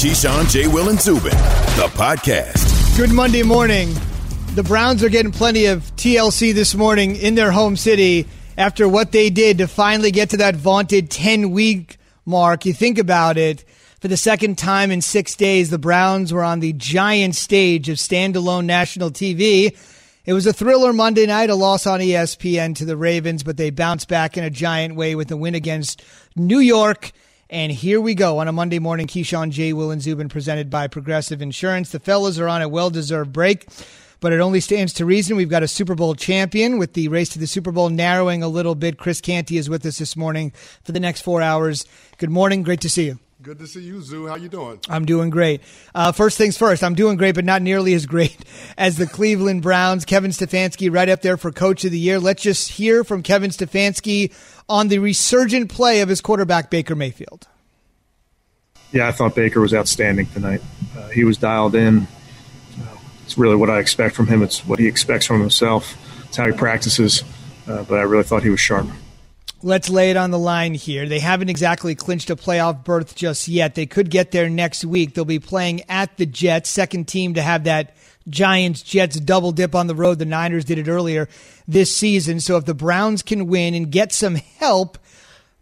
Keyshawn, J. Will, and Zubin, the podcast. Good Monday morning. The Browns are getting plenty of TLC this morning in their home city after what they did to finally get to that vaunted 10 week mark. You think about it. For the second time in six days, the Browns were on the giant stage of standalone national TV. It was a thriller Monday night, a loss on ESPN to the Ravens, but they bounced back in a giant way with a win against New York. And here we go on a Monday morning. Keyshawn J. Will and Zubin presented by Progressive Insurance. The fellas are on a well deserved break but it only stands to reason. We've got a Super Bowl champion with the race to the Super Bowl narrowing a little bit. Chris Canty is with us this morning for the next four hours. Good morning. Great to see you. Good to see you, Zoo. How you doing? I'm doing great. Uh, first things first, I'm doing great, but not nearly as great as the Cleveland Browns. Kevin Stefanski right up there for Coach of the Year. Let's just hear from Kevin Stefanski on the resurgent play of his quarterback, Baker Mayfield. Yeah, I thought Baker was outstanding tonight. Uh, he was dialed in it's really what I expect from him. It's what he expects from himself. It's how he practices. Uh, but I really thought he was sharp. Let's lay it on the line here. They haven't exactly clinched a playoff berth just yet. They could get there next week. They'll be playing at the Jets, second team to have that Giants Jets double dip on the road. The Niners did it earlier this season. So if the Browns can win and get some help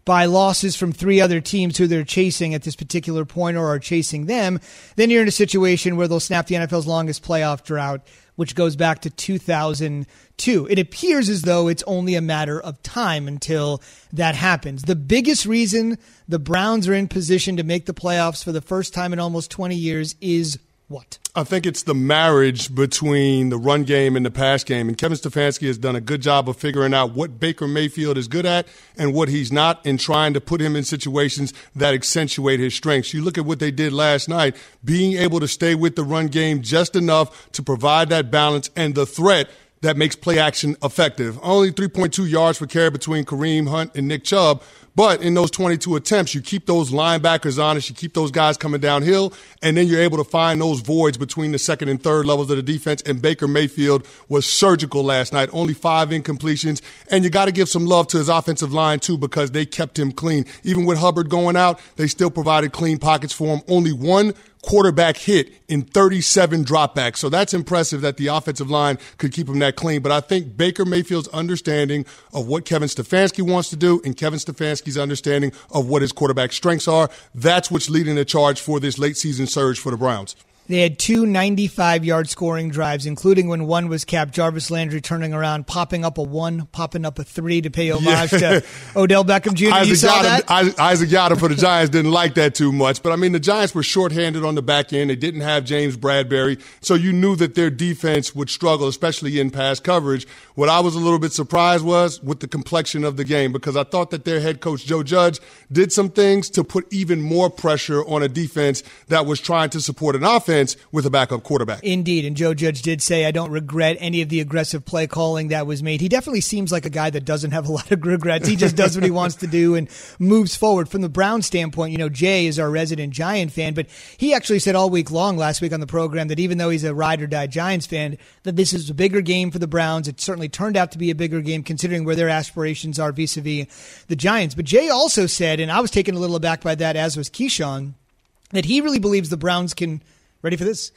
by losses from three other teams who they're chasing at this particular point or are chasing them, then you're in a situation where they'll snap the NFL's longest playoff drought, which goes back to 2002. It appears as though it's only a matter of time until that happens. The biggest reason the Browns are in position to make the playoffs for the first time in almost 20 years is what? I think it's the marriage between the run game and the pass game. And Kevin Stefanski has done a good job of figuring out what Baker Mayfield is good at and what he's not, and trying to put him in situations that accentuate his strengths. You look at what they did last night, being able to stay with the run game just enough to provide that balance and the threat that makes play action effective. Only 3.2 yards per carry between Kareem Hunt and Nick Chubb, but in those 22 attempts, you keep those linebackers honest, you keep those guys coming downhill, and then you're able to find those voids between the second and third levels of the defense. And Baker Mayfield was surgical last night, only five incompletions. And you got to give some love to his offensive line, too, because they kept him clean. Even with Hubbard going out, they still provided clean pockets for him. Only one quarterback hit in 37 dropbacks. So that's impressive that the offensive line could keep him that clean. But I think Baker Mayfield's understanding of what Kevin Stefanski wants to do and Kevin Stefanski's understanding of what his quarterback strengths are, that's what's leading the charge for this late season surge for the Browns. They had two 95 yard scoring drives, including when one was capped. Jarvis Landry turning around, popping up a one, popping up a three to pay homage yeah. to Odell Beckham Jr. Isaac you saw Yiadom, that? Isaac Yiadom for the Giants didn't like that too much. But I mean, the Giants were shorthanded on the back end. They didn't have James Bradberry. So you knew that their defense would struggle, especially in pass coverage. What I was a little bit surprised was with the complexion of the game because I thought that their head coach, Joe Judge, did some things to put even more pressure on a defense that was trying to support an offense with a backup quarterback. Indeed. And Joe Judge did say, I don't regret any of the aggressive play calling that was made. He definitely seems like a guy that doesn't have a lot of regrets. He just does what he wants to do and moves forward. From the Brown standpoint, you know, Jay is our resident Giant fan, but he actually said all week long last week on the program that even though he's a ride or die Giants fan, that this is a bigger game for the Browns. It certainly turned out to be a bigger game considering where their aspirations are vis a vis the Giants. But Jay also said, and I was taken a little aback by that, as was Keyshawn, that he really believes the Browns can ready for this?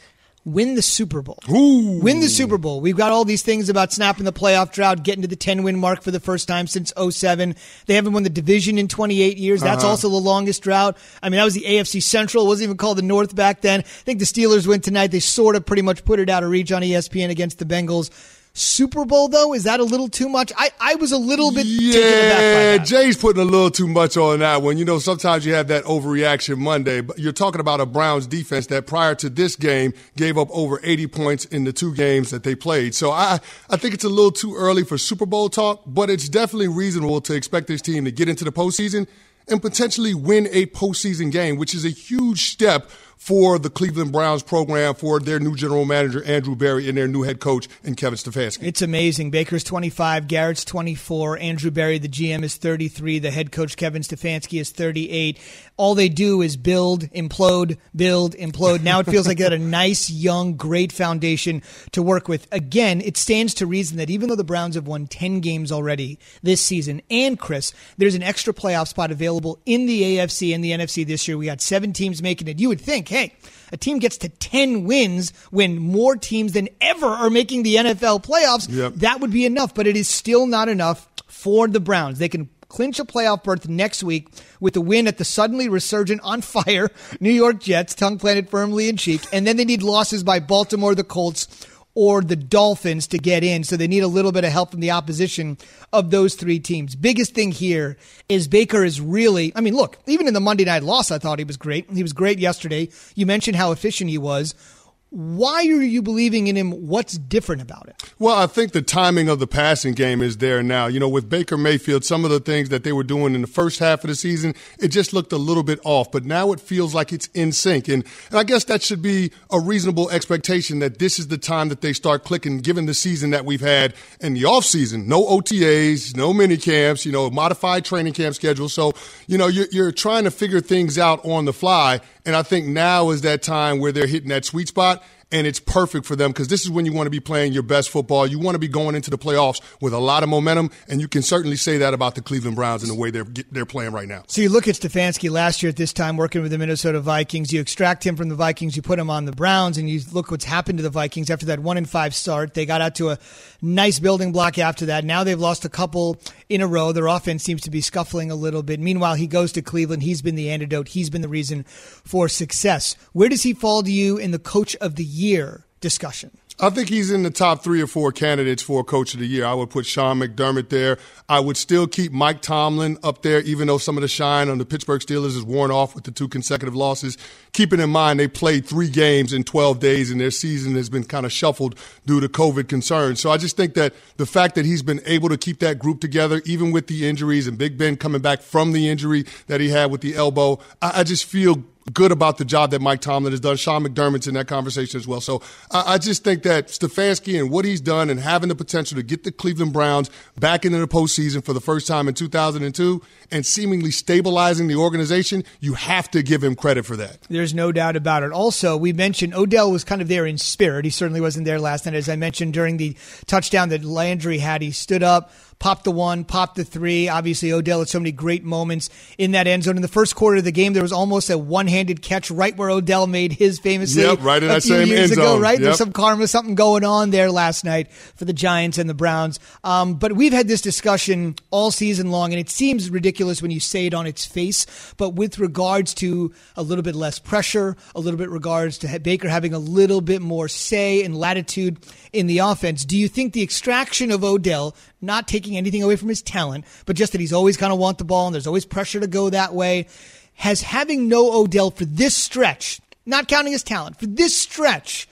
Win the Super Bowl. Ooh. Win the Super Bowl. We've got all these things about snapping the playoff drought, getting to the 10 win mark for the first time since 07. They haven't won the division in 28 years. That's uh-huh. also the longest drought. I mean, that was the AFC Central. It wasn't even called the North back then. I think the Steelers win tonight. They sort of pretty much put it out of reach on ESPN against the Bengals. Super Bowl though is that a little too much? I, I was a little bit yeah. Jay's putting a little too much on that one. You know, sometimes you have that overreaction Monday, but you're talking about a Browns defense that prior to this game gave up over 80 points in the two games that they played. So I I think it's a little too early for Super Bowl talk, but it's definitely reasonable to expect this team to get into the postseason and potentially win a postseason game, which is a huge step for the Cleveland Browns program, for their new general manager, Andrew Berry, and their new head coach, and Kevin Stefanski. It's amazing. Baker's 25, Garrett's 24, Andrew Berry, the GM, is 33, the head coach, Kevin Stefanski, is 38. All they do is build, implode, build, implode. Now it feels like they got a nice, young, great foundation to work with. Again, it stands to reason that even though the Browns have won 10 games already this season, and Chris, there's an extra playoff spot available in the AFC and the NFC this year. We got seven teams making it. You would think, hey, a team gets to 10 wins when more teams than ever are making the NFL playoffs, Yep. that would be enough, but it is still not enough for the Browns. They can clinch a playoff berth next week with a win at the suddenly resurgent on fire New York Jets, tongue planted firmly in cheek, and then they need losses by Baltimore, the Colts, or the Dolphins to get in. So they need a little bit of help from the opposition of those three teams. Biggest thing here is Baker is really, I mean, look, even in the Monday night loss, I thought he was great. He was great yesterday. You mentioned how efficient he was. Why are you believing in him? What's different about it? Well, I think the timing of the passing game is there now. You know, with Baker Mayfield, some of the things that they were doing in the first half of the season, it just looked a little bit off. But now it feels like it's in sync. And, and I guess that should be a reasonable expectation that this is the time that they start clicking, given the season that we've had in the offseason. No OTAs, no mini camps, you know, modified training camp schedule. So, you know, you're, you're trying to figure things out on the fly. And I think now is that time where they're hitting that sweet spot and it's perfect for them because this is when you want to be playing your best football. You want to be going into the playoffs with a lot of momentum, and you can certainly say that about the Cleveland Browns in the way they're they're playing right now. So you look at Stefanski last year at this time working with the Minnesota Vikings. You extract him from the Vikings, you put him on the Browns, and you look what's happened to the Vikings after that one and five start. They got out to a nice building block after that. Now they've lost a couple in a row. Their offense seems to be scuffling a little bit. Meanwhile, he goes to Cleveland. He's been the antidote. He's been the reason for success. Where does he fall to you in the coach of the year discussion? I think he's in the top three or four candidates for Coach of the Year. I would put Sean McDermott there. I would still keep Mike Tomlin up there, even though some of the shine on the Pittsburgh Steelers is worn off with the two consecutive losses. Keeping in mind they played three games in 12 days and their season has been kind of shuffled due to COVID concerns. So I just think that the fact that he's been able to keep that group together, even with the injuries and Big Ben coming back from the injury that he had with the elbow, I, I just feel good about the job that Mike Tomlin has done. Sean McDermott's in that conversation as well. So I, I, just think that Stefanski and what he's done and having the potential to get the Cleveland Browns back into the postseason for the first time in 2002 and seemingly stabilizing the organization, you have to give him credit for that. There's no doubt about it. Also, we mentioned Odell was kind of there in spirit. He certainly wasn't there last night. As I mentioned during the touchdown that Landry had, he stood up popped the one, popped the three. Obviously, Odell had so many great moments in that end zone. In the first quarter of the game, there was almost a one-handed catch right where Odell made his famous yep, right in a that few same years end ago. zone. Right, yep. there's some karma, something going on there last night for the Giants and the Browns. Um, but we've had this discussion all season long, and it seems ridiculous when you say it on its face. But with regards to a little bit less pressure, a little bit regards to Baker having a little bit more say and latitude in the offense, do you think the extraction of Odell, not taking anything away from his talent, but just that he's always going to want the ball and there's always pressure to go that way, has having no Odell for this stretch, not counting his talent, for this stretch,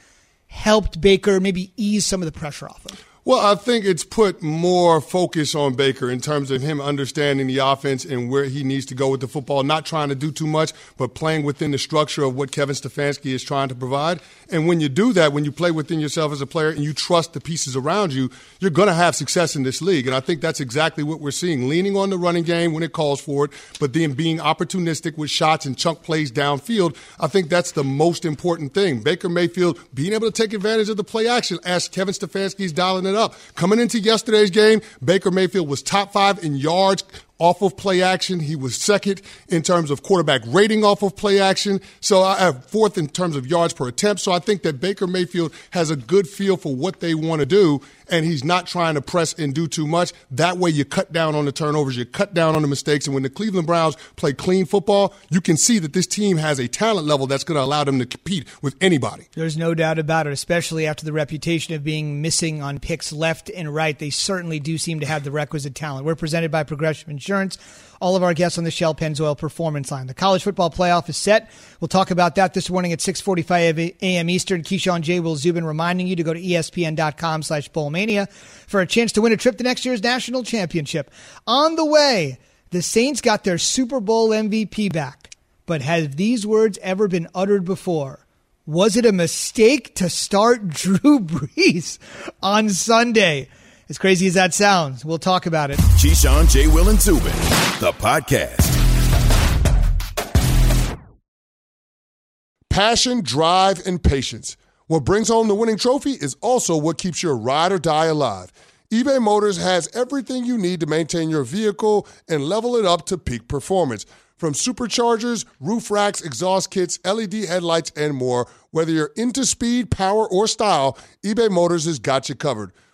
helped Baker maybe ease some of the pressure off of? Well, I think it's put more focus on Baker in terms of him understanding the offense and where he needs to go with the football, not trying to do too much, but playing within the structure of what Kevin Stefanski is trying to provide. And when you do that, when you play within yourself as a player and you trust the pieces around you, you're going to have success in this league. And I think that's exactly what we're seeing leaning on the running game when it calls for it, but then being opportunistic with shots and chunk plays downfield. I think that's the most important thing. Baker Mayfield being able to take advantage of the play action as Kevin Stefanski's dialing it up. Coming into yesterday's game, Baker Mayfield was top five in yards off of play action. He was second in terms of quarterback rating off of play action. So I have fourth in terms of yards per attempt. So I think that Baker Mayfield has a good feel for what they want to do, and he's not trying to press and do too much. That way you cut down on the turnovers, you cut down on the mistakes. And when the Cleveland Browns play clean football, you can see that this team has a talent level that's going to allow them to compete with anybody. There's no doubt about it, especially after the reputation of being missing on picks left and right. They certainly do seem to have the requisite talent. We're presented by Progressive Insurance. All of our guests on the Shell Pennzoil Performance Line. The college football playoff is set. We'll talk about that this morning at 6:45 a.m. Eastern. Keyshawn J. Will Zubin reminding you to go to E ESPN.com/slash Bowlmania for a chance to win a trip to next year's national championship. On the way, the Saints got their Super Bowl MVP back, but have these words ever been uttered before? Was it a mistake to start Drew Brees on Sunday? As crazy as that sounds, we'll talk about it. Keyshawn, J. Will, and Zubin, the podcast. Passion, drive, and patience. What brings home the winning trophy is also what keeps your ride or die alive. eBay Motors has everything you need to maintain your vehicle and level it up to peak performance From superchargers, roof racks, exhaust kits, LED headlights, and more, whether you're into speed, power, or style, eBay Motors has got you covered.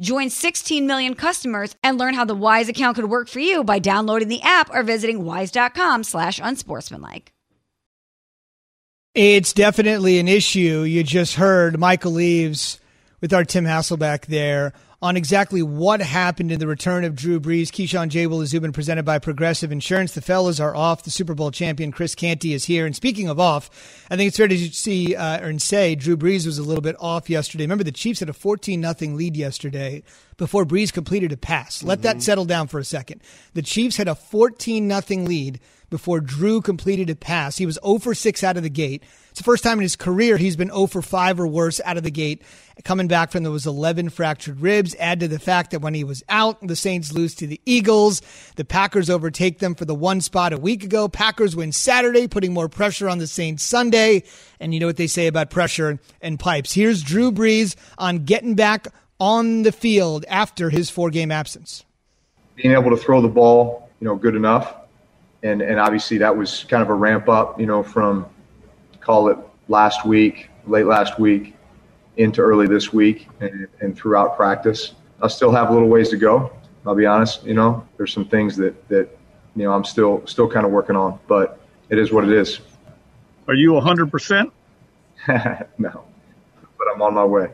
Join 16 million customers and learn how the Wise account could work for you by downloading the app or visiting wise.com slash unsportsmanlike. It's definitely an issue. You just heard Michael Eaves with our Tim Hasselbeck there on exactly what happened in the return of Drew Brees. Keyshawn J. Will Zubin presented by Progressive Insurance. The fellas are off. The Super Bowl champion Chris Canty is here. And speaking of off, I think it's fair to see uh, or say Drew Brees was a little bit off yesterday. Remember, the Chiefs had a 14 nothing lead yesterday before Brees completed a pass. Let mm-hmm. that settle down for a second. The Chiefs had a 14 nothing lead before Drew completed a pass. He was 0 for 6 out of the gate. It's the first time in his career he's been 0 for 5 or worse out of the gate. Coming back from those 11 fractured ribs. Add to the fact that when he was out, the Saints lose to the Eagles. The Packers overtake them for the one spot a week ago. Packers win Saturday, putting more pressure on the Saints Sunday. And you know what they say about pressure and pipes. Here's Drew Brees on getting back on the field after his four game absence. Being able to throw the ball, you know, good enough and and obviously that was kind of a ramp up, you know, from call it last week, late last week, into early this week, and, and throughout practice. I still have a little ways to go. I'll be honest, you know, there's some things that that you know I'm still still kind of working on, but it is what it is. Are you 100%? no, but I'm on my way.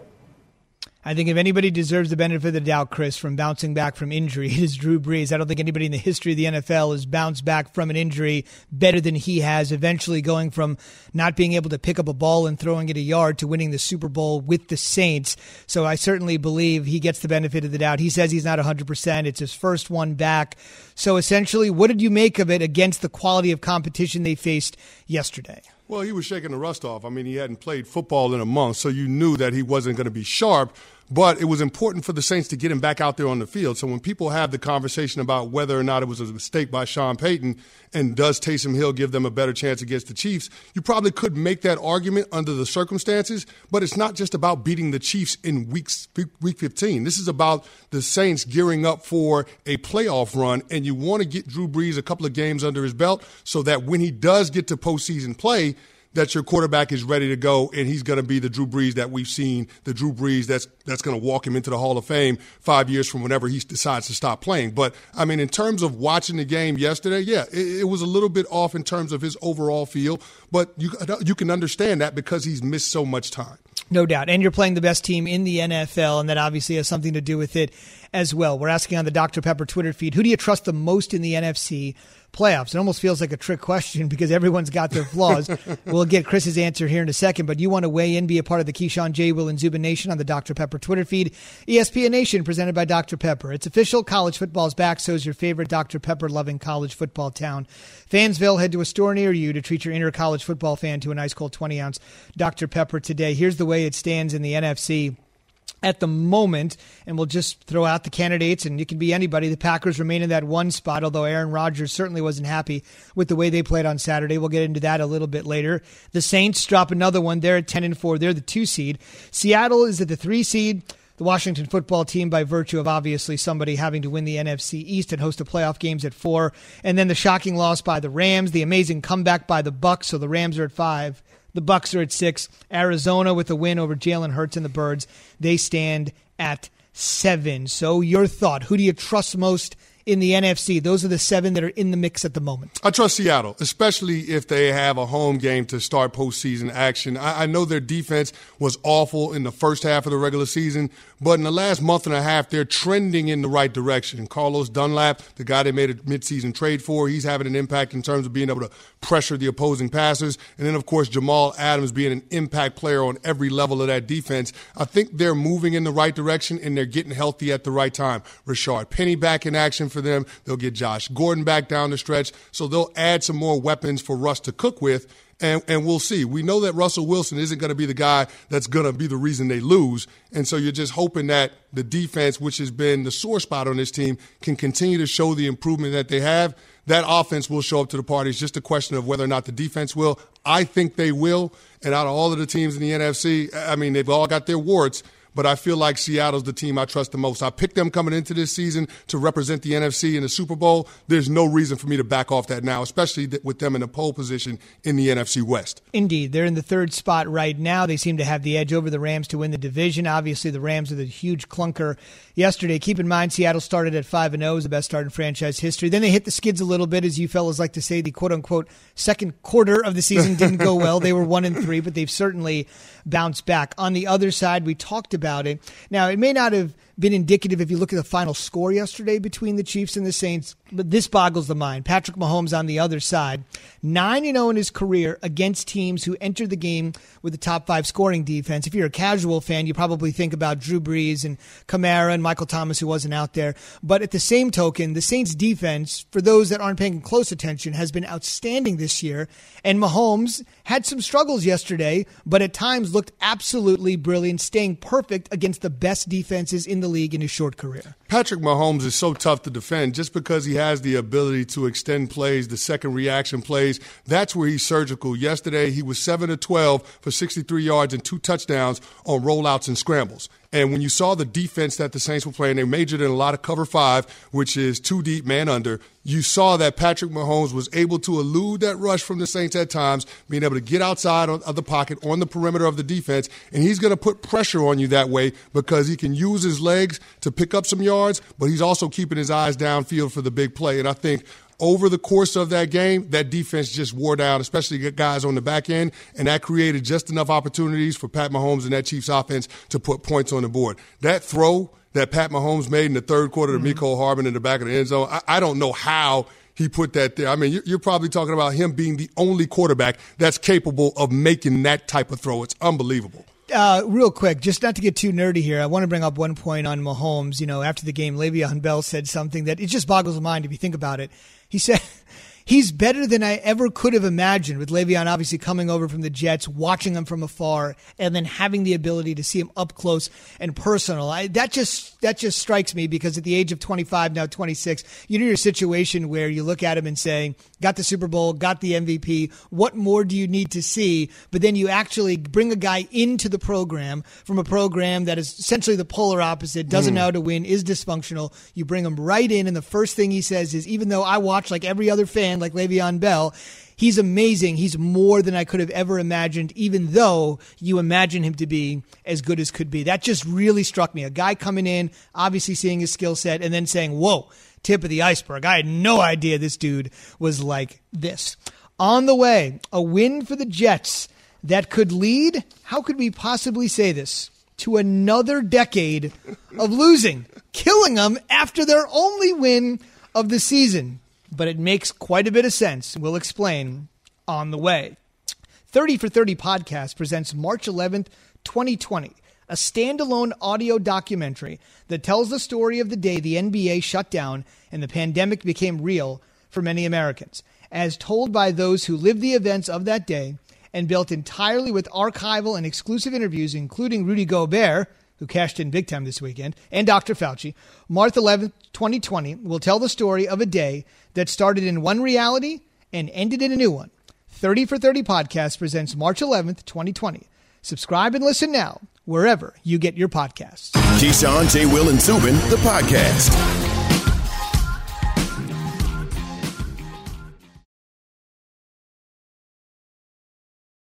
I think if anybody deserves the benefit of the doubt, Chris, from bouncing back from injury, it is Drew Brees. I don't think anybody in the history of the NFL has bounced back from an injury better than he has, eventually going from not being able to pick up a ball and throwing it a yard to winning the Super Bowl with the Saints. So I certainly believe he gets the benefit of the doubt. He says he's not 100%. It's his first one back. So essentially, what did you make of it against the quality of competition they faced yesterday? Well, he was shaking the rust off. I mean, he hadn't played football in a month, so you knew that he wasn't going to be sharp. But it was important for the Saints to get him back out there on the field. So when people have the conversation about whether or not it was a mistake by Sean Payton and does Taysom Hill give them a better chance against the Chiefs, you probably could make that argument under the circumstances. But it's not just about beating the Chiefs in weeks, week 15. This is about the Saints gearing up for a playoff run, and you want to get Drew Brees a couple of games under his belt so that when he does get to postseason play, that your quarterback is ready to go and he's going to be the Drew Brees that we've seen, the Drew Brees that's that's going to walk him into the Hall of Fame five years from whenever he decides to stop playing. But I mean, in terms of watching the game yesterday, yeah, it, it was a little bit off in terms of his overall feel, but you you can understand that because he's missed so much time. No doubt. And you're playing the best team in the NFL, and that obviously has something to do with it as well. We're asking on the Dr. Pepper Twitter feed who do you trust the most in the NFC playoffs? It almost feels like a trick question because everyone's got their flaws. we'll get Chris's answer here in a second, but you want to weigh in, be a part of the Keyshawn J. Will and Zubin Nation on the Dr. Pepper Twitter feed. ESPN Nation presented by Dr. Pepper. It's official. College football's back, so is your favorite Dr. Pepper loving college football town. Fansville, head to a store near you to treat your inner college football fan to a nice cold 20 ounce Dr. Pepper today. Here's the way it stands in the NFC at the moment, and we'll just throw out the candidates, and it can be anybody. The Packers remain in that one spot, although Aaron Rodgers certainly wasn't happy with the way they played on Saturday. We'll get into that a little bit later. The Saints drop another one. They're at 10 and 4. They're the two seed. Seattle is at the three seed. The Washington football team, by virtue of obviously somebody having to win the NFC East and host the playoff games at four, and then the shocking loss by the Rams, the amazing comeback by the Bucs, so the Rams are at five. The Bucs are at six. Arizona with a win over Jalen Hurts and the Birds. They stand at seven. So your thought: Who do you trust most in the NFC? Those are the seven that are in the mix at the moment. I trust Seattle, especially if they have a home game to start postseason action. I, I know their defense was awful in the first half of the regular season, but in the last month and a half, they're trending in the right direction. Carlos Dunlap, the guy they made a midseason trade for, he's having an impact in terms of being able to pressure the opposing passers. And then, of course, Jamal Adams being an impact player on every level of that defense. I think they're moving in the right direction and they're getting healthy at the right time. Rashaad Penny back in action for them. They'll get Josh Gordon back down the stretch. So they'll add some more weapons for Russ to cook with and, and we'll see. We know that Russell Wilson isn't going to be the guy that's going to be the reason they lose. And so you're just hoping that the defense, which has been the sore spot on this team, can continue to show the improvement that they have. That offense will show up to the party. It's just a question of whether or not the defense will. I think they will. And out of all of the teams in the NFC, I mean, they've all got their warts but I feel like Seattle's the team I trust the most. I picked them coming into this season to represent the NFC in the Super Bowl. There's no reason for me to back off that now, especially with them in a pole position in the NFC West. Indeed. They're in the third spot right now. They seem to have the edge over the Rams to win the division. Obviously, the Rams are the huge clunker yesterday. Keep in mind, Seattle started at 5 and 0, is the best start in franchise history. Then they hit the skids a little bit, as you fellas like to say. The quote unquote second quarter of the season didn't go well. They were 1 and 3, but they've certainly bounced back. On the other side, we talked about it. Now, it may not have been indicative if you look at the final score yesterday between the Chiefs and the Saints, but this boggles the mind. Patrick Mahomes on the other side, 9 0 in his career against teams who entered the game with a top five scoring defense. If you're a casual fan, you probably think about Drew Brees and Kamara and Michael Thomas, who wasn't out there. But at the same token, the Saints defense, for those that aren't paying close attention, has been outstanding this year. And Mahomes had some struggles yesterday, but at times looked absolutely brilliant, staying perfect against the best defenses in the league in his short career. Patrick Mahomes is so tough to defend just because he has the ability to extend plays, the second reaction plays. That's where he's surgical. Yesterday, he was 7 to 12 for 63 yards and two touchdowns on rollouts and scrambles. And when you saw the defense that the Saints were playing, they majored in a lot of cover five, which is two deep, man under. You saw that Patrick Mahomes was able to elude that rush from the Saints at times, being able to get outside of the pocket on the perimeter of the defense. And he's going to put pressure on you that way because he can use his legs to pick up some yards, but he's also keeping his eyes downfield for the big play. And I think over the course of that game, that defense just wore down, especially guys on the back end, and that created just enough opportunities for Pat Mahomes and that Chiefs offense to put points on the board. That throw that Pat Mahomes made in the third quarter to mm-hmm. Mecole Hardman in the back of the end zone, I, I don't know how he put that there. I mean, you're, probably talking about him being the only quarterback that's capable of making that type of throw. It's unbelievable. Uh, real quick, just not to get too nerdy here, I want to bring up one point on Mahomes. You know, after the game, Le'Veon Bell said something that it just boggles the mind if you think about it. He said he's better than I ever could have imagined with Le'Veon obviously coming over from the Jets, watching him from afar, and then having the ability to see him up close and personal. I, that just that just strikes me because at the age of 25, now 26, you're in a situation where you look at him and say, got the Super Bowl, got the MVP. What more do you need to see? But then you actually bring a guy into the program from a program that is essentially the polar opposite, doesn't mm. know how to win, is dysfunctional. You bring him right in, and the first thing he says is, even though I watch like every other fan, like Le'Veon Bell. He's amazing. He's more than I could have ever imagined, even though you imagine him to be as good as could be. That just really struck me. A guy coming in, obviously seeing his skill set, and then saying, Whoa, tip of the iceberg. I had no idea this dude was like this. On the way, a win for the Jets that could lead, how could we possibly say this? To another decade of losing, killing them after their only win of the season but it makes quite a bit of sense. We'll explain on the way. 30 for 30 podcast presents March 11th, 2020, a standalone audio documentary that tells the story of the day the NBA shut down and the pandemic became real for many Americans, as told by those who lived the events of that day and built entirely with archival and exclusive interviews, including Rudy Gobert, who cashed in big time this weekend, and Dr. Fauci, March 11th, 2020, will tell the story of a day that started in one reality and ended in a new one. 30 for 30 podcast presents March 11th, 2020. Subscribe and listen now, wherever you get your podcasts. Keyshawn, J. Will, and Zubin, the podcast.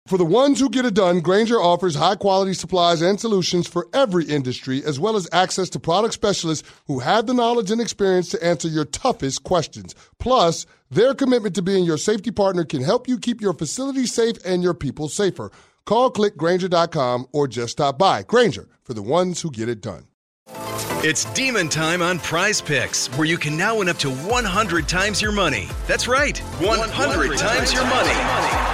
For the ones who get it done, Grainger offers high quality supplies and solutions for every industry, as well as access to product specialists who have the knowledge and experience to answer your toughest questions. Plus, their commitment to being your safety partner can help you keep your facility safe and your people safer. Call clickgrainger.com or just stop by. Grainger for the ones who get it done. It's demon time on prize picks, where you can now win up to 100 times your money. That's right, 100, 100 times your money.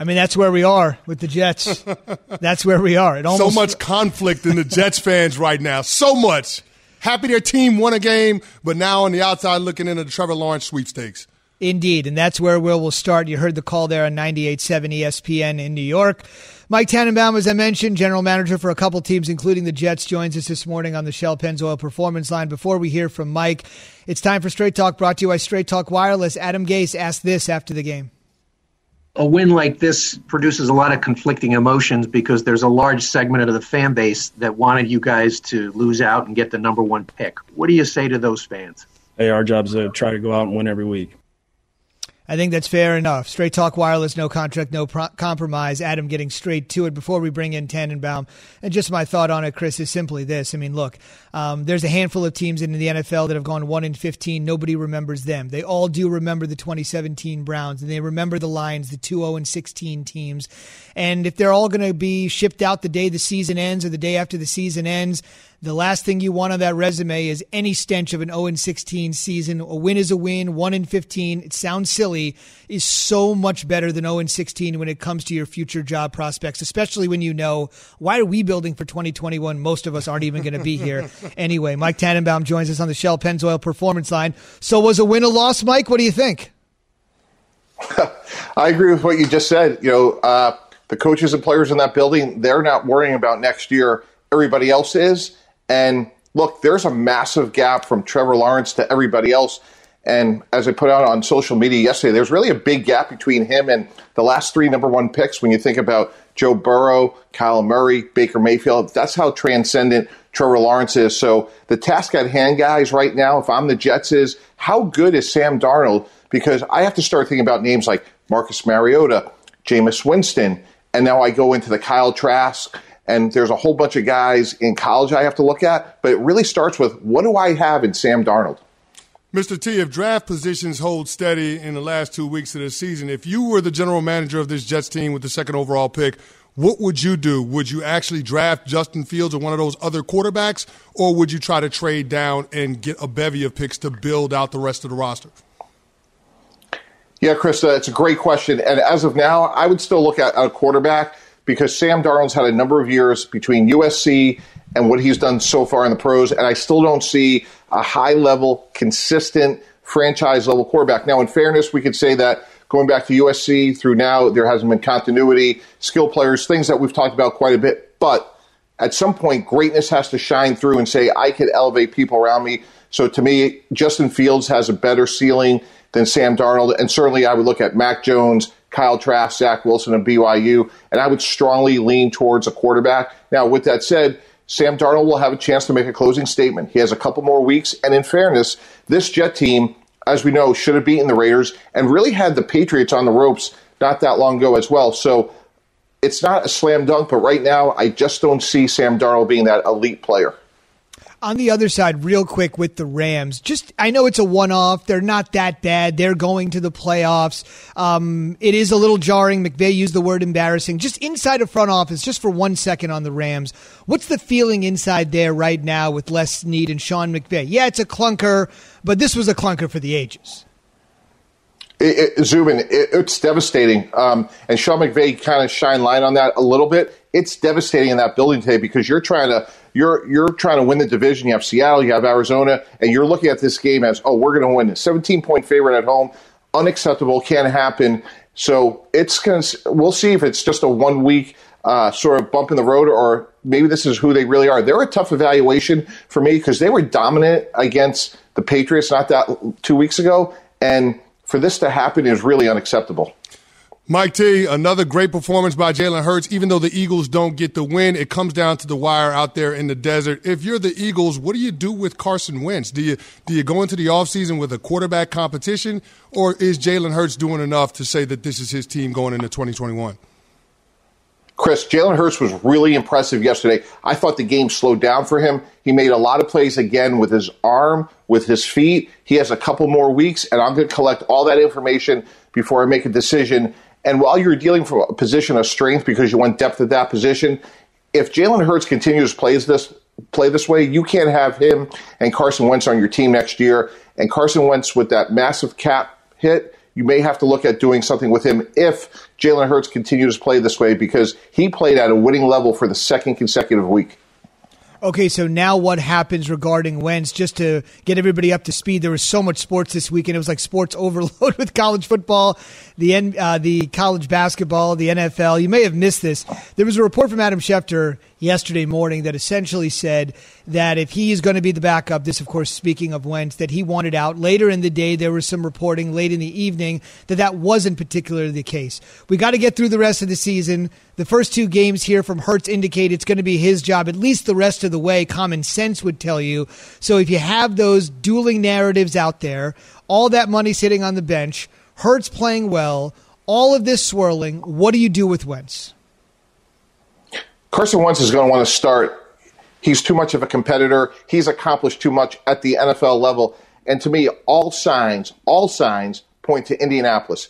I mean, that's where we are with the Jets. that's where we are. It almost, so much conflict in the Jets fans right now. So much. Happy their team won a game, but now on the outside looking into the Trevor Lawrence sweepstakes. Indeed, and that's where we'll, we'll start. You heard the call there on 98.7 ESPN in New York. Mike Tannenbaum, as I mentioned, general manager for a couple teams, including the Jets, joins us this morning on the Shell Pennzoil Performance Line. Before we hear from Mike, it's time for Straight Talk, brought to you by Straight Talk Wireless. Adam Gase asked this after the game a win like this produces a lot of conflicting emotions because there's a large segment of the fan base that wanted you guys to lose out and get the number one pick. What do you say to those fans? Hey, our job is to try to go out and win every week. I think that's fair enough. Straight talk wireless, no contract, no pro- compromise. Adam getting straight to it before we bring in Tannenbaum. And just my thought on it, Chris, is simply this. I mean, look, um, there's a handful of teams in the NFL that have gone 1 in 15. Nobody remembers them. They all do remember the 2017 Browns, and they remember the Lions, the 2 0 and 16 teams. And if they're all going to be shipped out the day the season ends or the day after the season ends, the last thing you want on that resume is any stench of an 0 16 season. A win is a win. 1 in 15. It sounds silly. Is so much better than 0 16 when it comes to your future job prospects, especially when you know why are we building for 2021? Most of us aren't even going to be here anyway. Mike Tannenbaum joins us on the Shell Pennzoil Performance Line. So was a win a loss, Mike? What do you think? I agree with what you just said. You know, uh, the coaches and players in that building, they're not worrying about next year. Everybody else is. And look, there's a massive gap from Trevor Lawrence to everybody else. And as I put out on social media yesterday, there's really a big gap between him and the last three number one picks when you think about Joe Burrow, Kyler Murray, Baker Mayfield. That's how transcendent Trevor Lawrence is. So the task at hand, guys, right now, if I'm the Jets, is how good is Sam Darnold? Because I have to start thinking about names like Marcus Mariota, Jameis Winston, and now I go into the Kyle Trask and there's a whole bunch of guys in college I have to look at, but it really starts with what do I have in Sam Darnold? Mr. T, if draft positions hold steady in the last two weeks of the season, if you were the general manager of this Jets team with the second overall pick, what would you do? Would you actually draft Justin Fields or one of those other quarterbacks, or would you try to trade down and get a bevy of picks to build out the rest of the roster? Yeah, uh, it's a great question. And as of now, I would still look at a quarterback because Sam Darnold's had a number of years between USC and what he's done so far in the pros, and I still don't see a high level, consistent, franchise level quarterback. Now, in fairness, we could say that going back to USC through now, there hasn't been continuity, skill players, things that we've talked about quite a bit. But at some point, greatness has to shine through and say, I could elevate people around me. So to me, Justin Fields has a better ceiling than Sam Darnold. And certainly I would look at Mac Jones, Kyle Trask, Zach Wilson, and BYU, and I would strongly lean towards a quarterback. Now, with that said, Sam Darnold will have a chance to make a closing statement. He has a couple more weeks, and in fairness, this Jet team, as we know, should have beaten the Raiders and really had the Patriots on the ropes not that long ago as well. So it's not a slam dunk, but right now, I just don't see Sam Darnold being that elite player. On the other side, real quick with the Rams, just I know it's a one off. They're not that bad. They're going to the playoffs. Um, it is a little jarring. McVay used the word embarrassing. Just inside of front office, just for one second on the Rams, what's the feeling inside there right now with Les Snead and Sean McVay? Yeah, it's a clunker, but this was a clunker for the ages. It, it, Zubin, it, it's devastating. Um, and Sean McVay kind of shine light on that a little bit. It's devastating in that building today because you're trying to you're you're trying to win the division. You have Seattle, you have Arizona, and you're looking at this game as oh, we're going to win. 17 point favorite at home, unacceptable, can't happen. So it's going to. We'll see if it's just a one week uh, sort of bump in the road, or maybe this is who they really are. They're a tough evaluation for me because they were dominant against the Patriots not that two weeks ago, and for this to happen is really unacceptable. Mike T, another great performance by Jalen Hurts. Even though the Eagles don't get the win, it comes down to the wire out there in the desert. If you're the Eagles, what do you do with Carson Wentz? Do you do you go into the offseason with a quarterback competition, or is Jalen Hurts doing enough to say that this is his team going into 2021? Chris, Jalen Hurts was really impressive yesterday. I thought the game slowed down for him. He made a lot of plays again with his arm, with his feet. He has a couple more weeks, and I'm going to collect all that information before I make a decision. And while you're dealing from a position of strength because you want depth at that position, if Jalen Hurts continues plays this play this way, you can't have him and Carson Wentz on your team next year. And Carson Wentz with that massive cap hit you may have to look at doing something with him if Jalen Hurts continues to play this way because he played at a winning level for the second consecutive week. Okay, so now what happens regarding Wentz? Just to get everybody up to speed, there was so much sports this weekend. It was like sports overload with college football, the uh, the college basketball, the NFL. You may have missed this. There was a report from Adam Schefter yesterday morning that essentially said that if he is going to be the backup, this, of course, speaking of Wentz, that he wanted out. Later in the day, there was some reporting late in the evening that that wasn't particularly the case. We got to get through the rest of the season. The first two games here from Hurts indicate it's going to be his job, at least the rest of the way. Common sense would tell you. So if you have those dueling narratives out there, all that money sitting on the bench, Hurts playing well, all of this swirling, what do you do with Wentz? Carson Wentz is going to want to start. He's too much of a competitor. He's accomplished too much at the NFL level. And to me, all signs, all signs point to Indianapolis.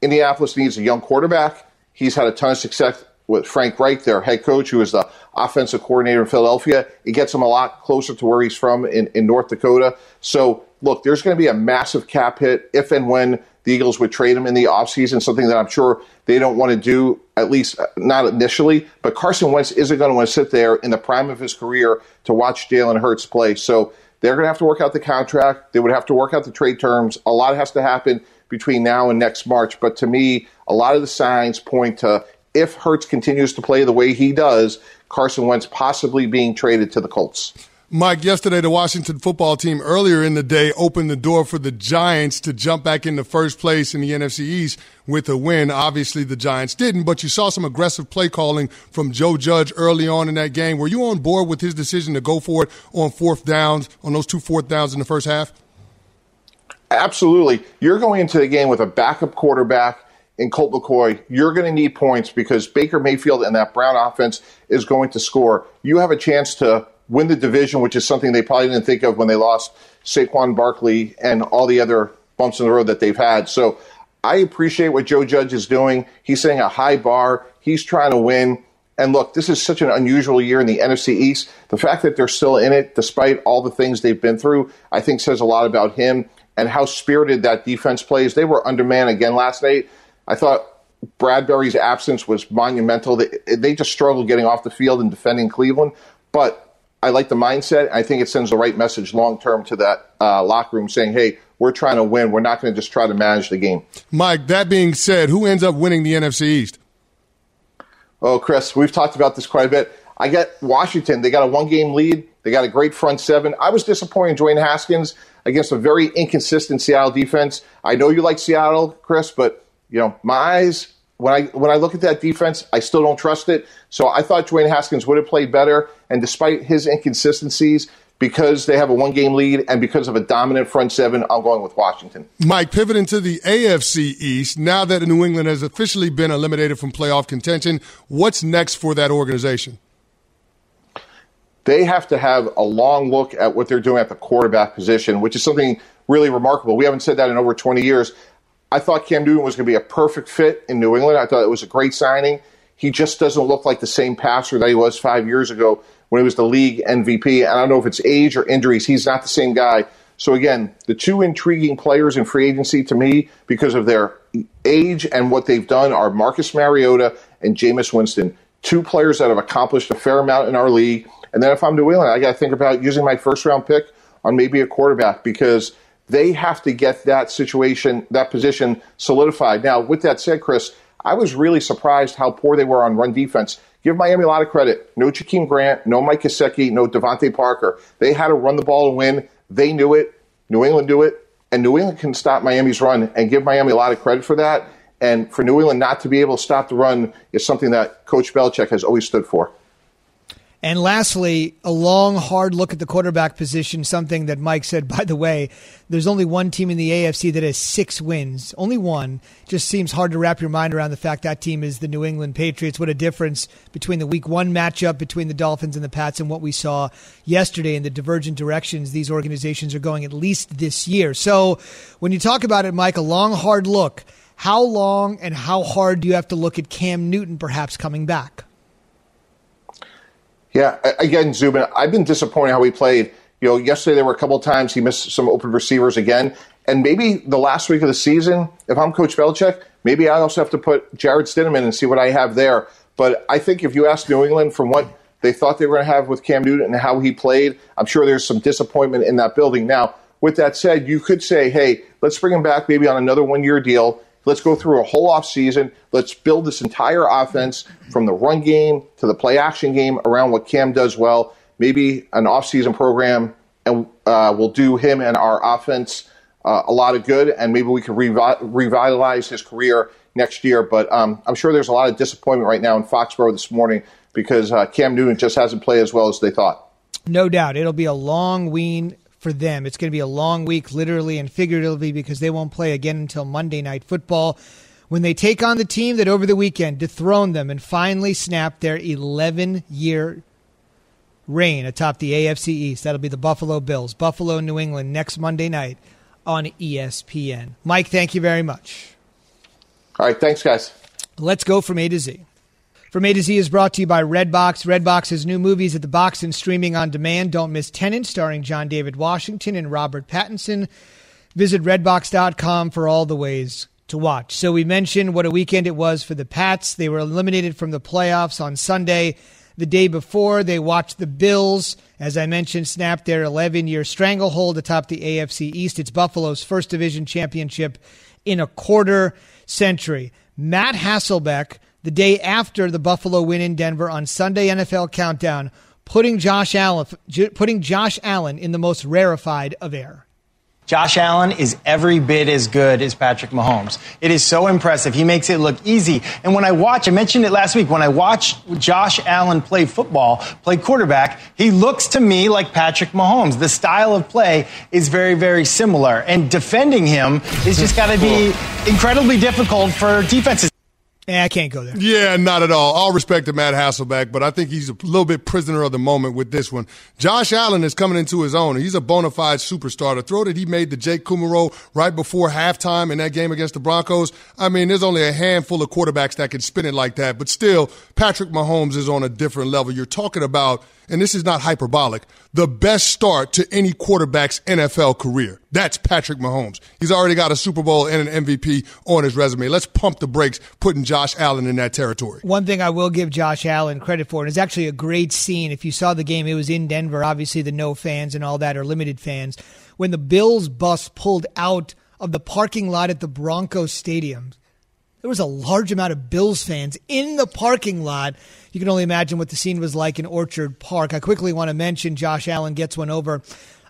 Indianapolis needs a young quarterback. He's had a ton of success with Frank Reich, their head coach, who is the offensive coordinator in Philadelphia. It gets him a lot closer to where he's from in, in North Dakota. So, look, there's going to be a massive cap hit if and when the Eagles would trade him in the offseason, something that I'm sure they don't want to do, at least uh, not initially. But Carson Wentz isn't going to want to sit there in the prime of his career to watch Jalen Hurts play. So they're going to have to work out the contract. They would have to work out the trade terms. A lot has to happen between now and next March. But to me, a lot of the signs point to if Hurts continues to play the way he does, Carson Wentz possibly being traded to the Colts. Mike, yesterday the Washington football team earlier in the day opened the door for the Giants to jump back into first place in the NFC East with a win. Obviously, the Giants didn't, but you saw some aggressive play calling from Joe Judge early on in that game. Were you on board with his decision to go for it on fourth downs, on those two fourth downs in the first half? Absolutely. You're going into the game with a backup quarterback in Colt McCoy. You're going to need points because Baker Mayfield and that Brown offense is going to score. You have a chance to win the division, which is something they probably didn't think of when they lost Saquon Barkley and all the other bumps in the road that they've had. So I appreciate what Joe Judge is doing. He's setting a high bar. He's trying to win. And look, this is such an unusual year in the NFC East. The fact that they're still in it, despite all the things they've been through, I think says a lot about him and how spirited that defense plays. They were undermanned again last night. I thought Bradberry's absence was monumental. They, they just struggled getting off the field and defending Cleveland. But I like the mindset. I think it sends the right message long term to that uh, locker room saying, hey, we're trying to win. We're not going to just try to manage the game. Mike, that being said, who ends up winning the NFC East? Oh, Chris, we've talked about this quite a bit. I get Washington. They got a one game lead. They got a great front seven. I was disappointed in Dwayne Haskins against a very inconsistent Seattle defense. I know you like Seattle, Chris, but you know my eyes when I when I look at that defense, I still don't trust it. So I thought Dwayne Haskins would have played better, and despite his inconsistencies, because they have a one game lead and because of a dominant front seven, I'm going with Washington. Mike, pivoting to the AFC East, now that New England has officially been eliminated from playoff contention, what's next for that organization? they have to have a long look at what they're doing at the quarterback position, which is something really remarkable. We haven't said that in over 20 years. I thought Cam Newton was going to be a perfect fit in New England. I thought it was a great signing. He just doesn't look like the same passer that he was five years ago when he was the league MVP. And I don't know if it's age or injuries. He's not the same guy. So again, the two intriguing players in free agency to me because of their age and what they've done are Marcus Mariota and Jameis Winston. Two players that have accomplished a fair amount in our league. And then if I'm New England, I got to think about using my first round pick on maybe a quarterback because they have to get that situation, that position solidified. Now, with that said, Chris, I was really surprised how poor they were on run defense. Give Miami a lot of credit. No Jakeem Grant, no Mike Gesicki, no DeVante Parker. They had to run the ball and win. They knew it. New England knew it. And New England can stop Miami's run and give Miami a lot of credit for that. And for New England not to be able to stop the run is something that Coach Belichick has always stood for. And lastly, a long, hard look at the quarterback position, something that Mike said, by the way, there's only one team in the AFC that has six wins. Only one. Just seems hard to wrap your mind around the fact that team is the New England Patriots. What a difference between the week one matchup between the Dolphins and the Pats and what we saw yesterday in the divergent directions these organizations are going, at least this year. So when you talk about it, Mike, a long, hard look, how long and how hard do you have to look at Cam Newton perhaps coming back? Yeah, again, Zubin, I've been disappointed how he played. You know, yesterday there were a couple times he missed some open receivers again. And maybe the last week of the season, if I'm Coach Belichick, maybe I also have to put Jarrett Stidham in and see what I have there. But I think if you ask New England from what they thought they were going to have with Cam Newton and how he played, I'm sure there's some disappointment in that building. Now, with that said, you could say, hey, let's bring him back maybe on another one year deal. Let's go through a whole offseason. Let's build this entire offense from the run game to the play action game around what Cam does well. Maybe an offseason program, and uh, we'll do him and our offense uh, a lot of good, and maybe we can revi- revitalize his career next year. But um, I'm sure there's a lot of disappointment right now in Foxborough this morning because uh, Cam Newton just hasn't played as well as they thought. No doubt. It'll be a long wean for them. It's going to be a long week, literally and figuratively, because they won't play again until Monday Night Football when they take on the team that over the weekend dethroned them and finally snapped their 11 year reign atop the AFC East. That'll be the Buffalo Bills, Buffalo, New England, next Monday night on ESPN. Mike, thank you very much. All right, thanks, guys. Let's go from A to Z. From A to Z is brought to you by Redbox. Redbox has new movies at the box and streaming on demand. Don't miss Tenet, starring John David Washington and Robert Pattinson. Visit redbox.com for all the ways to watch. So we mentioned what a weekend it was for the Pats. They were eliminated from the playoffs on Sunday. The day before, they watched the Bills, as I mentioned, snap their 11 year stranglehold atop the AFC East. It's Buffalo's first division championship in a quarter century. Matt Hasselbeck the day after the Buffalo win in Denver on Sunday NFL Countdown, putting Josh Allen putting Josh Allen in the most rarefied of air. Josh Allen is every bit as good as Patrick Mahomes. It is so impressive. He makes it look easy. And when I watch, I mentioned it last week, when I watch Josh Allen play football, play quarterback, he looks to me like Patrick Mahomes. The style of play is very, very similar. And defending him is just got to be incredibly difficult for defenses. Yeah, I can't go there. Yeah, not at all. All respect to Matt Hasselbeck, but I think he's a little bit prisoner of the moment with this one. Josh Allen is coming into his own. He's a bona fide superstar. The throw that he made to Jake Kumerow right before halftime in that game against the Broncos, I mean, there's only a handful of quarterbacks that can spin it like that. But still, Patrick Mahomes is on a different level. You're talking about – and this is not hyperbolic, the best start to any quarterback's NFL career. That's Patrick Mahomes. He's already got a Super Bowl and an MVP on his resume. Let's pump the brakes putting Josh Allen in that territory. One thing I will give Josh Allen credit for, and it's actually a great scene. If you saw the game, it was in Denver. Obviously, the no fans and all that are limited fans. When the Bills bus pulled out of the parking lot at the Broncos Stadium, there was a large amount of Bills fans in the parking lot. You can only imagine what the scene was like in Orchard Park. I quickly want to mention Josh Allen gets one over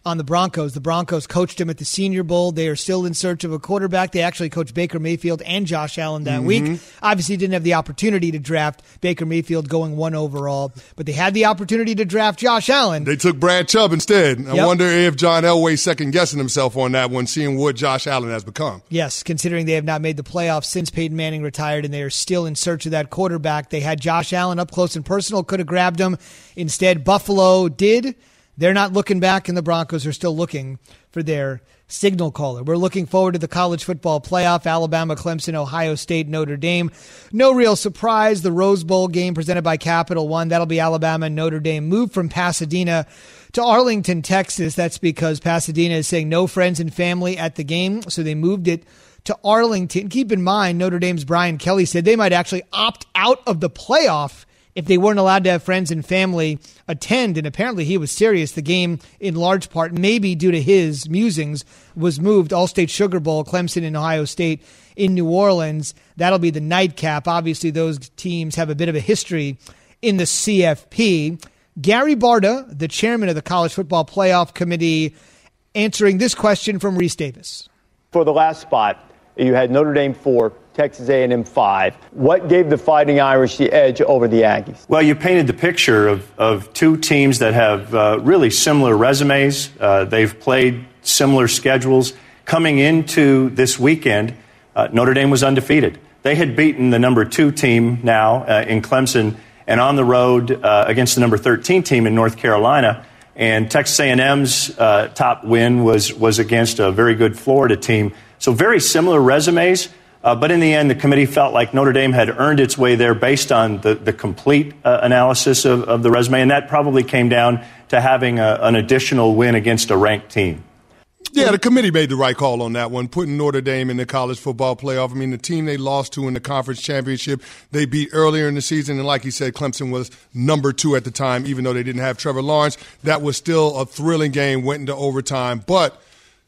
on the Broncos. The Broncos coached him at the Senior Bowl. They are still in search of a quarterback. They actually coached Baker Mayfield and Josh Allen that Mm-hmm. week. Obviously, didn't have the opportunity to draft Baker Mayfield going one overall, but they had the opportunity to draft Josh Allen. They took Brad Chubb instead. I Yep. wonder if John Elway second guessing himself on that one, seeing what Josh Allen has become. Yes, considering they have not made the playoffs since Peyton Manning retired and they are still in search of that quarterback. They had Josh Allen up close and personal, could have grabbed him. Instead, Buffalo did. They're not looking back, and the Broncos are still looking for their signal caller. We're looking forward to the college football playoff Alabama, Clemson, Ohio State, Notre Dame. No real surprise. The Rose Bowl game presented by Capital One. That'll be Alabama and Notre Dame. Moved from Pasadena to Arlington, Texas. That's because Pasadena is saying no friends and family at the game, so they moved it to Arlington. Keep in mind, Notre Dame's Brian Kelly said they might actually opt out of the playoff if they weren't allowed to have friends and family attend. And apparently he was serious. The game, in large part, maybe due to his musings, was moved. Allstate Sugar Bowl, Clemson and Ohio State in New Orleans. That'll be the nightcap. Obviously, those teams have a bit of a history in the CFP. Gary Barta, the chairman of the College Football Playoff Committee, answering this question from Rece Davis. For the last spot, you had Notre Dame four, Texas A&M five. What gave the Fighting Irish the edge over the Aggies? Well, you painted the picture of, of two teams that have uh, really similar resumes. Uh, they've played similar schedules. Coming into this weekend, uh, Notre Dame was undefeated. They had beaten the number two team now uh, in Clemson, and on the road uh, against the number 13 team in North Carolina. And Texas A&M's uh, top win was was against a very good Florida team. So very similar resumes. Uh, but in the end, the committee felt like Notre Dame had earned its way there based on the, the complete uh, analysis of, of the resume, and that probably came down to having a, an additional win against a ranked team. Yeah, the committee made the right call on that one, putting Notre Dame in the college football playoff. I mean, the team they lost to in the conference championship, they beat earlier in the season. And like you said, Clemson was number two at the time, even though they didn't have Trevor Lawrence. That was still a thrilling game, went into overtime. But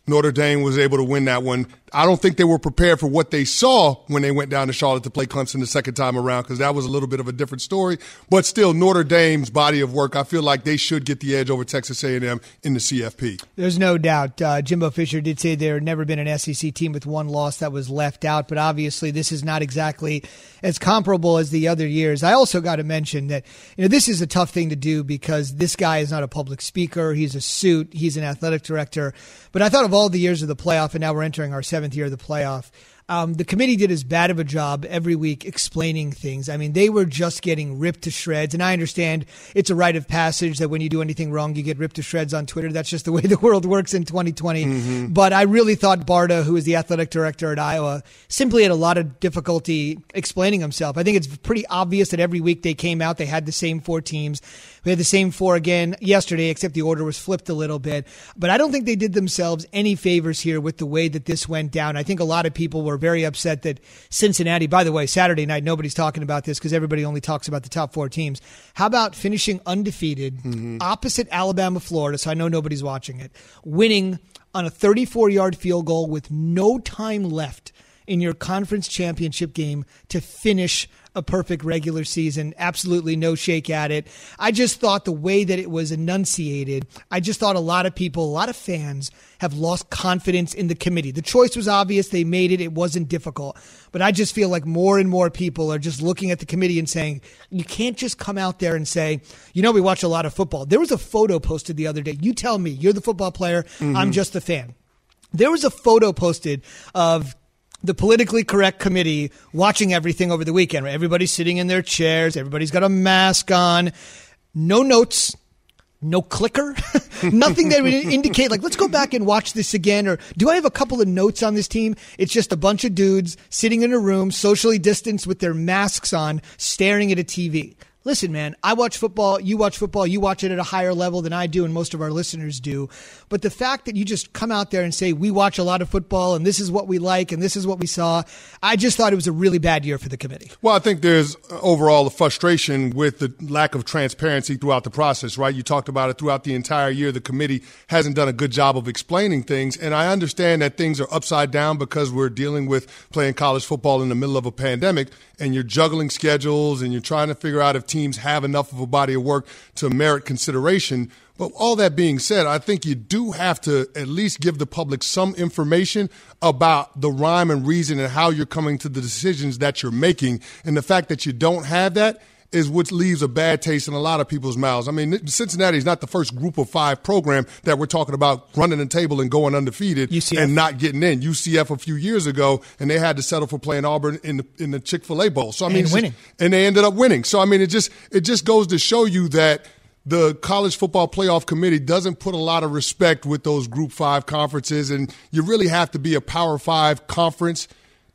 Notre Dame was able to win that one. I don't think they were prepared for what they saw when they went down to Charlotte to play Clemson the second time around because that was a little bit of a different story. But still, Notre Dame's body of work, I feel like they should get the edge over Texas A&M in the CFP. There's no doubt. Uh, Jimbo Fisher did say there had never been an SEC team with one loss that was left out, but obviously this is not exactly as comparable as the other years. I also got to mention that you know this is a tough thing to do because this guy is not a public speaker. He's a suit. He's an athletic director. But I thought of all the years of the playoff, and now we're entering our seventh year of the playoff. Um, the committee did as bad of a job every week explaining things. I mean, they were just getting ripped to shreds. And I understand it's a rite of passage that when you do anything wrong, you get ripped to shreds on Twitter. That's just the way the world works in 2020. Mm-hmm. But I really thought Barta, who is the athletic director at Iowa, simply had a lot of difficulty explaining himself. I think it's pretty obvious that every week they came out, they had the same four teams. We had the same four again yesterday, except the order was flipped a little bit. But I don't think they did themselves any favors here with the way that this went down. I think a lot of people were very upset that Cincinnati, by the way, Saturday night, nobody's talking about this because everybody only talks about the top four teams. How about finishing undefeated mm-hmm. opposite Alabama, Florida? So I know nobody's watching it, winning on a 34 yard field goal with no time left in your conference championship game to finish a perfect regular season. Absolutely no shake at it. I just thought the way that it was enunciated, I just thought a lot of people, a lot of fans have lost confidence in the committee. The choice was obvious. They made it. It wasn't difficult. But I just feel like more and more people are just looking at the committee and saying, you can't just come out there and say, you know, we watch a lot of football. There was a photo posted the other day. You tell me, you're the football player. I'm mm-hmm. just a fan. There was a photo posted of the politically correct committee watching everything over the weekend. Right? Everybody's sitting in their chairs. Everybody's got a mask on. No notes. No clicker, nothing that would indicate like let's go back and watch this again. Or do I have a couple of notes on this team? It's just a bunch of dudes sitting in a room, socially distanced with their masks on, staring at a TV. Listen, man, I watch football. You watch football. You watch it at a higher level than I do, and most of our listeners do. But the fact that you just come out there and say, we watch a lot of football, and this is what we like, and this is what we saw, I just thought it was a really bad year for the committee. Well, I think there's uh, overall a frustration with the lack of transparency throughout the process, right? You talked about it throughout the entire year. The committee hasn't done a good job of explaining things. And I understand that things are upside down because we're dealing with playing college football in the middle of a pandemic and you're juggling schedules and you're trying to figure out if teams have enough of a body of work to merit consideration. But all that being said, I think you do have to at least give the public some information about the rhyme and reason and how you're coming to the decisions that you're making. And the fact that you don't have that is what leaves a bad taste in a lot of people's mouths. I mean, Cincinnati is not the first group of five program that we're talking about running the table and going undefeated UCF. and not getting in. UCF a few years ago, and they had to settle for playing Auburn in the in the Chick Fil A Bowl. So I mean, and winning, just, and they ended up winning. So I mean, it just it just goes to show you that the college football playoff committee doesn't put a lot of respect with those group five conferences and you really have to be a power five conference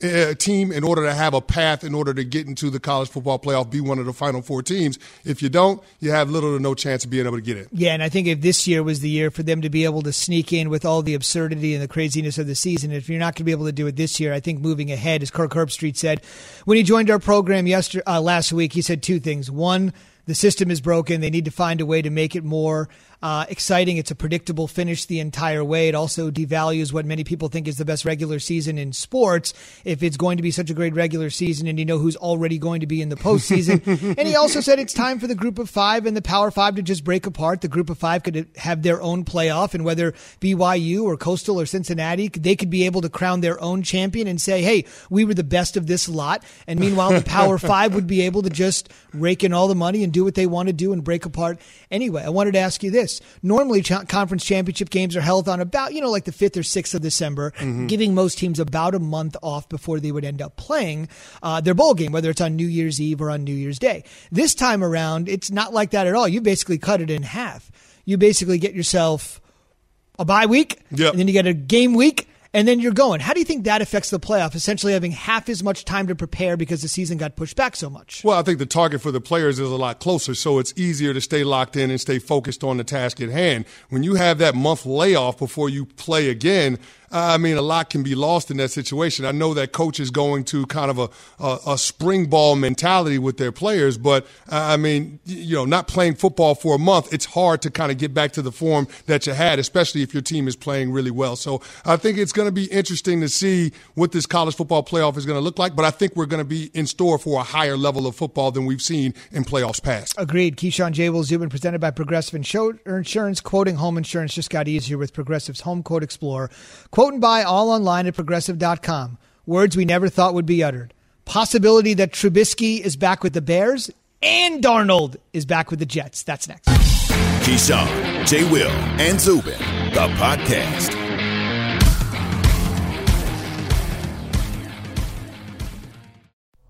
uh, team in order to have a path in order to get into the college football playoff, be one of the final four teams. If you don't, you have little to no chance of being able to get in. Yeah, and I think if this year was the year for them to be able to sneak in with all the absurdity and the craziness of the season, if you're not going to be able to do it this year, I think moving ahead, as Kirk Herbstreit said when he joined our program yesterday, uh, last week, he said two things. One, the system is broken. They need to find a way to make it more uh, exciting. It's a predictable finish the entire way. It also devalues what many people think is the best regular season in sports. If it's going to be such a great regular season and you know who's already going to be in the postseason. and he also said it's time for the group of five and the power five to just break apart. The group of five could have their own playoff, and whether BYU or Coastal or Cincinnati, they could be able to crown their own champion and say, hey, we were the best of this lot. And meanwhile, the power five would be able to just rake in all the money and do what they want to do and break apart anyway. I wanted to ask you this. Normally, ch- conference championship games are held on about, you know, like the 5th or 6th of December, mm-hmm. giving most teams about a month off before they would end up playing uh, their bowl game, whether it's on New Year's Eve or on New Year's Day. This time around, it's not like that at all. You basically cut it in half. You basically get yourself a bye week, yep. and then you get a game week, and then you're going. How do you think that affects the playoff? Essentially, having half as much time to prepare because the season got pushed back so much. Well, I think the target for the players is a lot closer, so it's easier to stay locked in and stay focused on the task at hand. When you have that month layoff before you play again, I mean, a lot can be lost in that situation. I know that coach is going to kind of a, a, a spring ball mentality with their players, but I mean, you know, not playing football for a month, it's hard to kind of get back to the form that you had, especially if your team is playing really well. So I think it's going to be interesting to see what this college football playoff is going to look like, but I think we're going to be in store for a higher level of football than we've seen in playoffs past. Agreed. Keyshawn J. Will Zubin presented by Progressive Insurance. Quoting home insurance just got easier with Progressive's Home Quote Explorer. Quote and buy all online at progressive.com. Words we never thought would be uttered. Possibility that Trubisky is back with the Bears and Darnold is back with the Jets. That's next. Keyshawn, J. Will, and Zubin, the podcast.